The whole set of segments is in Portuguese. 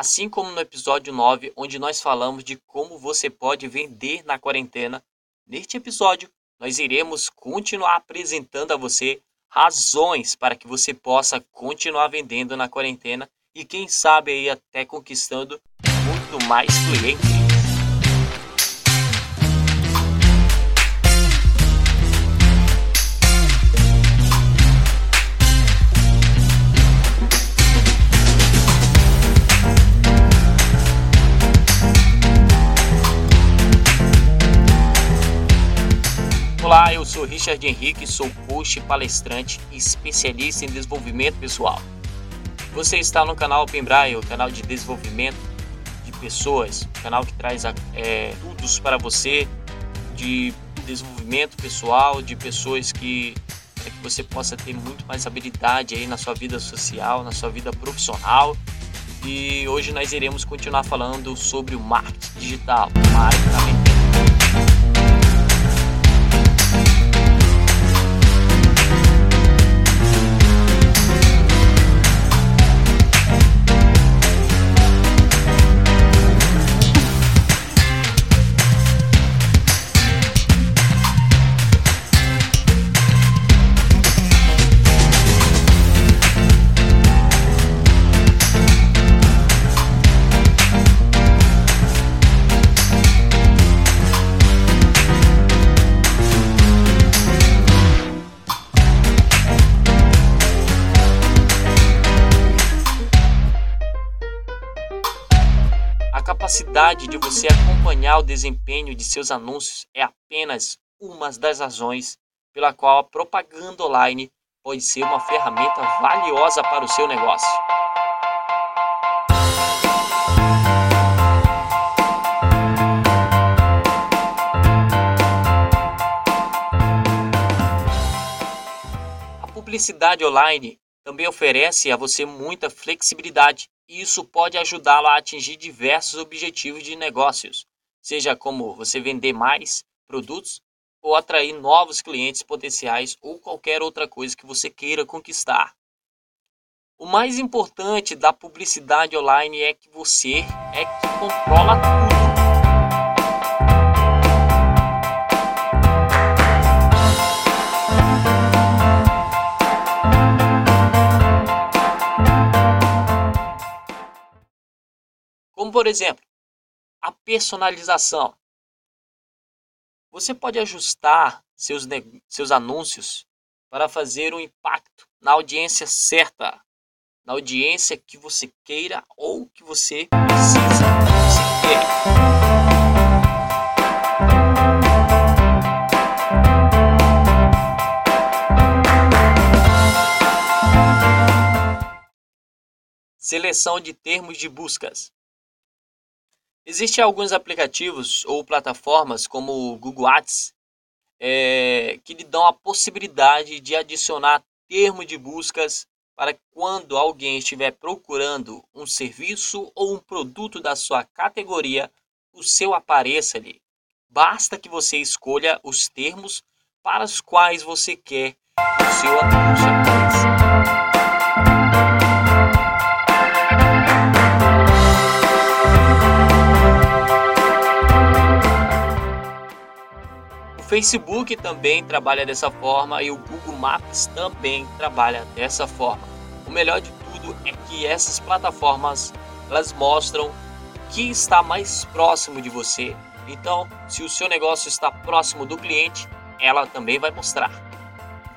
Assim como no episódio 9, onde nós falamos de como você pode vender na quarentena, neste episódio nós iremos continuar apresentando a você razões para que você possa continuar vendendo na quarentena e quem sabe aí até conquistando muito mais clientes. Sou Richard Henrique, sou coach, palestrante e especialista em desenvolvimento pessoal. Você está no canal Open Braille, o canal de desenvolvimento de pessoas, canal que traz é, para você de desenvolvimento pessoal, de pessoas que que você possa ter muito mais habilidade aí na sua vida social, na sua vida profissional. E hoje nós iremos continuar falando sobre o marketing digital, marketing capacidade de você acompanhar o desempenho de seus anúncios é apenas uma das razões pela qual a propaganda online pode ser uma ferramenta valiosa para o seu negócio. A publicidade online também oferece a você muita flexibilidade e isso pode ajudá-lo a atingir diversos objetivos de negócios, seja como você vender mais produtos ou atrair novos clientes potenciais ou qualquer outra coisa que você queira conquistar. O mais importante da publicidade online é que você é que controla tudo. Por exemplo, a personalização. Você pode ajustar seus, seus anúncios para fazer um impacto na audiência certa, na audiência que você queira ou que você precisa, você quer. Seleção de termos de buscas. Existem alguns aplicativos ou plataformas como o Google Ads é, que lhe dão a possibilidade de adicionar termo de buscas para quando alguém estiver procurando um serviço ou um produto da sua categoria, o seu apareça ali. Basta que você escolha os termos para os quais você quer que o seu anúncio apareça. Facebook também trabalha dessa forma e o Google Maps também trabalha dessa forma. O melhor de tudo é que essas plataformas elas mostram que está mais próximo de você. Então, se o seu negócio está próximo do cliente, ela também vai mostrar.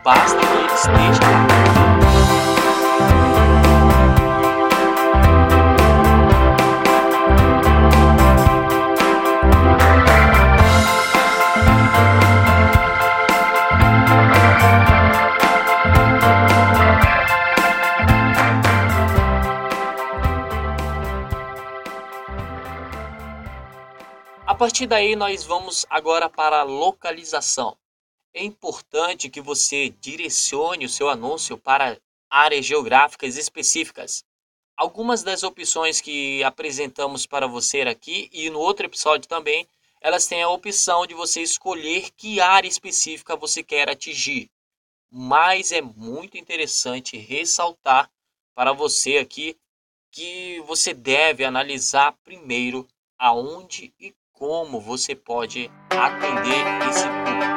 Basta que esteja lá. Partir daí, nós vamos agora para a localização. É importante que você direcione o seu anúncio para áreas geográficas específicas. Algumas das opções que apresentamos para você aqui e no outro episódio também, elas têm a opção de você escolher que área específica você quer atingir. Mas é muito interessante ressaltar para você aqui que você deve analisar primeiro aonde e como você pode atender esse público.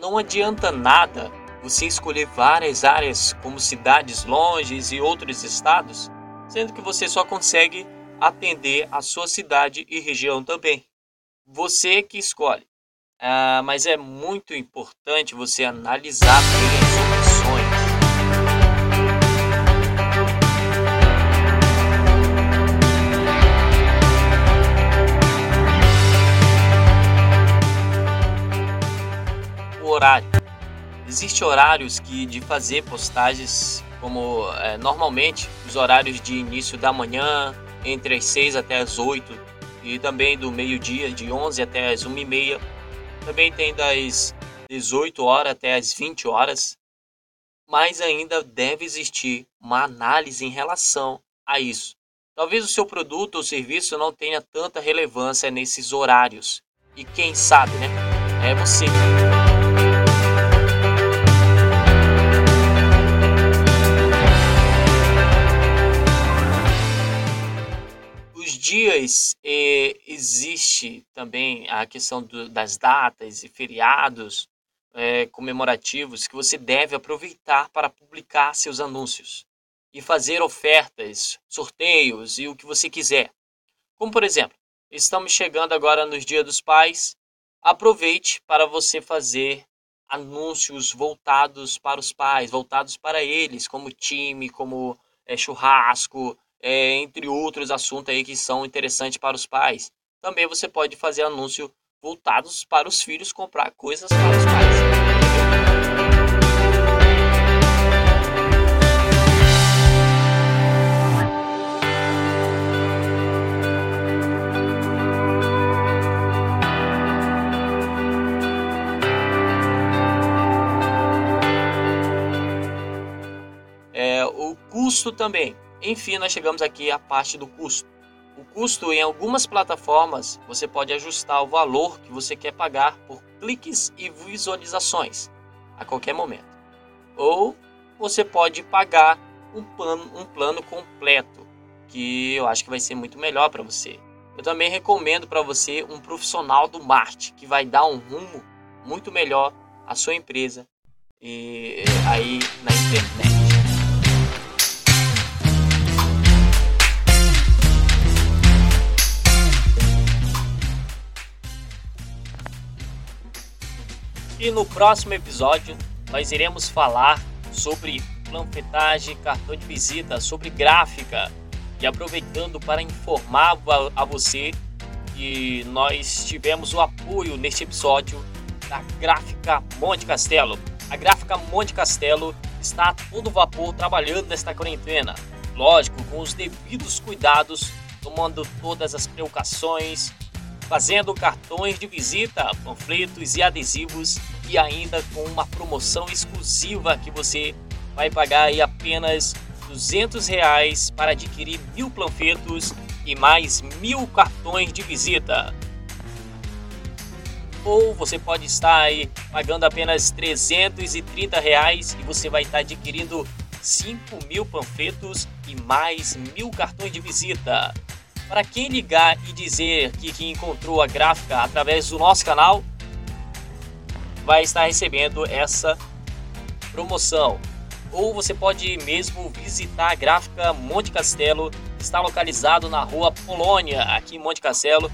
Não adianta nada você escolher várias áreas como cidades longes e outros estados, sendo que você só consegue atender a sua cidade e região também. Você que escolhe. Ah, mas é muito importante você analisar bem as opções. Horário. Existem horários que de fazer postagens, como é, normalmente os horários de início da manhã, entre as 6 até as 8, e também do meio-dia, de 11 até as 1 e meia. Também tem das 18 horas até as 20 horas. Mas ainda deve existir uma análise em relação a isso. Talvez o seu produto ou serviço não tenha tanta relevância nesses horários. E quem sabe, né? É você. Dias eh, existe também a questão do, das datas e feriados eh, comemorativos que você deve aproveitar para publicar seus anúncios e fazer ofertas, sorteios e o que você quiser. Como por exemplo, estamos chegando agora nos Dia dos Pais, aproveite para você fazer anúncios voltados para os pais, voltados para eles, como time, como é, churrasco, é, entre outros assuntos aí que são interessantes para os pais. Também você pode fazer anúncio voltados para os filhos comprar coisas para os pais. É, o custo também. Enfim, nós chegamos aqui à parte do custo. O custo em algumas plataformas você pode ajustar o valor que você quer pagar por cliques e visualizações a qualquer momento. Ou você pode pagar um plano, um plano completo, que eu acho que vai ser muito melhor para você. Eu também recomendo para você um profissional do marketing que vai dar um rumo muito melhor à sua empresa e aí na internet. E no próximo episódio nós iremos falar sobre panfletagem, cartão de visita, sobre gráfica e aproveitando para informar a você que nós tivemos o apoio neste episódio da Gráfica Monte Castelo. A Gráfica Monte Castelo está a todo vapor trabalhando nesta quarentena. Lógico, com os devidos cuidados, tomando todas as precauções fazendo cartões de visita, panfletos e adesivos e ainda com uma promoção exclusiva que você vai pagar aí apenas 200 reais para adquirir mil panfletos e mais mil cartões de visita. Ou você pode estar aí pagando apenas 330 reais e você vai estar adquirindo 5 mil panfletos e mais mil cartões de visita. Para quem ligar e dizer que, que encontrou a gráfica através do nosso canal, vai estar recebendo essa promoção. Ou você pode mesmo visitar a gráfica Monte Castelo, está localizado na rua Polônia, aqui em Monte Castelo,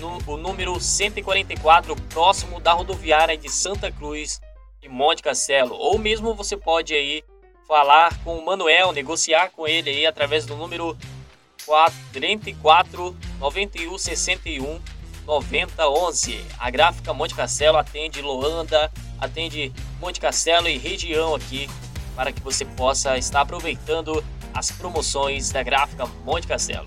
no o número 144, próximo da rodoviária de Santa Cruz e Monte Castelo. Ou mesmo você pode aí falar com o Manuel, negociar com ele aí através do número 34 91 61 90 11. A gráfica Monte Castelo atende Loanda, atende Monte Castelo e região aqui para que você possa estar aproveitando as promoções da gráfica Monte Castelo.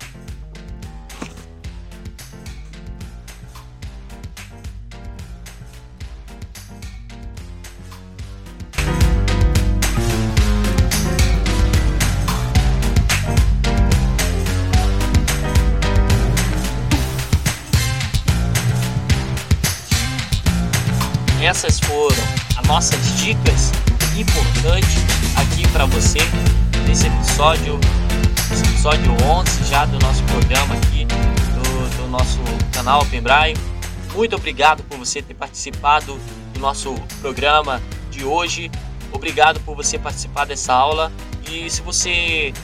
Nossas dicas importantes aqui para você nesse episódio, esse episódio 11 já do nosso programa aqui do, do nosso canal Open Braille. Muito obrigado por você ter participado do nosso programa de hoje. Obrigado por você participar dessa aula. E se você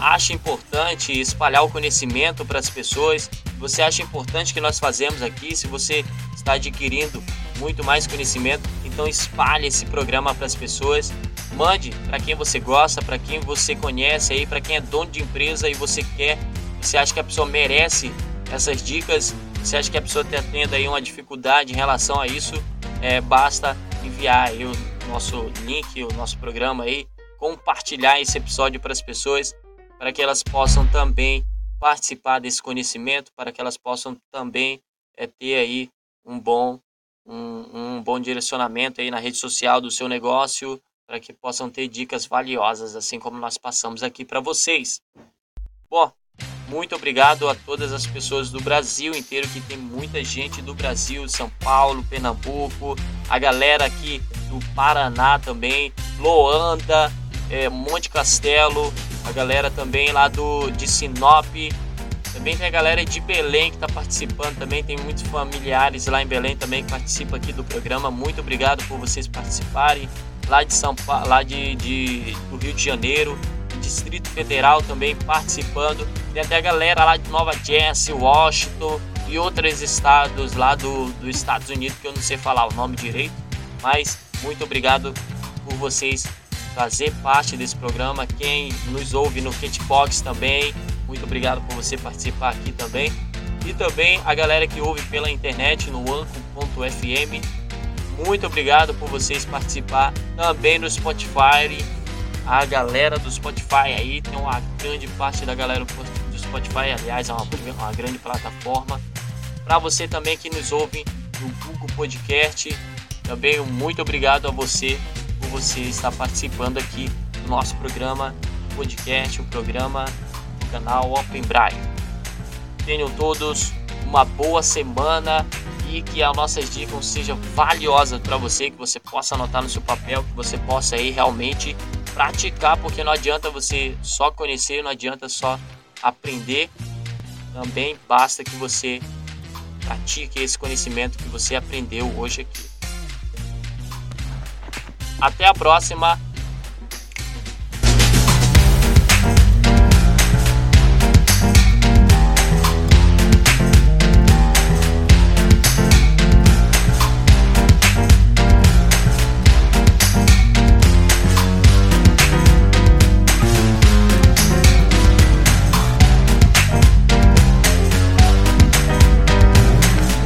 acha importante espalhar o conhecimento para as pessoas, você acha importante que nós fazemos aqui, se você está adquirindo muito mais conhecimento, então espalhe esse programa para as pessoas. Mande para quem você gosta, para quem você conhece aí, para quem é dono de empresa e você quer, você acha que a pessoa merece essas dicas, você acha que a pessoa está tendo aí uma dificuldade em relação a isso, é, basta enviar aí o nosso link, o nosso programa aí, compartilhar esse episódio para as pessoas, para que elas possam também participar desse conhecimento, para que elas possam também é, ter aí um bom, um, um bom direcionamento aí na rede social do seu negócio, para que possam ter dicas valiosas, assim como nós passamos aqui para vocês. Bom, muito obrigado a todas as pessoas do Brasil inteiro, que tem muita gente do Brasil, São Paulo, Pernambuco, a galera aqui do Paraná também, Loanda, é, Monte Castelo, a galera também lá do de Sinop, também tem a galera de Belém que está participando também, tem muitos familiares lá em Belém também que participam aqui do programa. Muito obrigado por vocês participarem. Lá de São Paulo, lá de, de do Rio de Janeiro, Distrito Federal também participando. Tem até a galera lá de Nova Jersey, Washington e outros estados lá do, dos Estados Unidos, que eu não sei falar o nome direito. Mas muito obrigado por vocês fazer parte desse programa. Quem nos ouve no Catbox também, muito obrigado por você participar aqui também. E também a galera que ouve pela internet no anco.fm. Muito obrigado por vocês participar também no Spotify a galera do Spotify aí, tem uma grande parte da galera do Spotify, aliás, é uma, uma grande plataforma. Para você também que nos ouve no Google Podcast, também muito obrigado a você por você estar participando aqui do nosso programa podcast, o programa canal Open Braille. Tenham todos uma boa semana e que as nossas dicas sejam valiosas para você, que você possa anotar no seu papel, que você possa aí realmente praticar, porque não adianta você só conhecer, não adianta só aprender. Também basta que você pratique esse conhecimento que você aprendeu hoje aqui. Até a próxima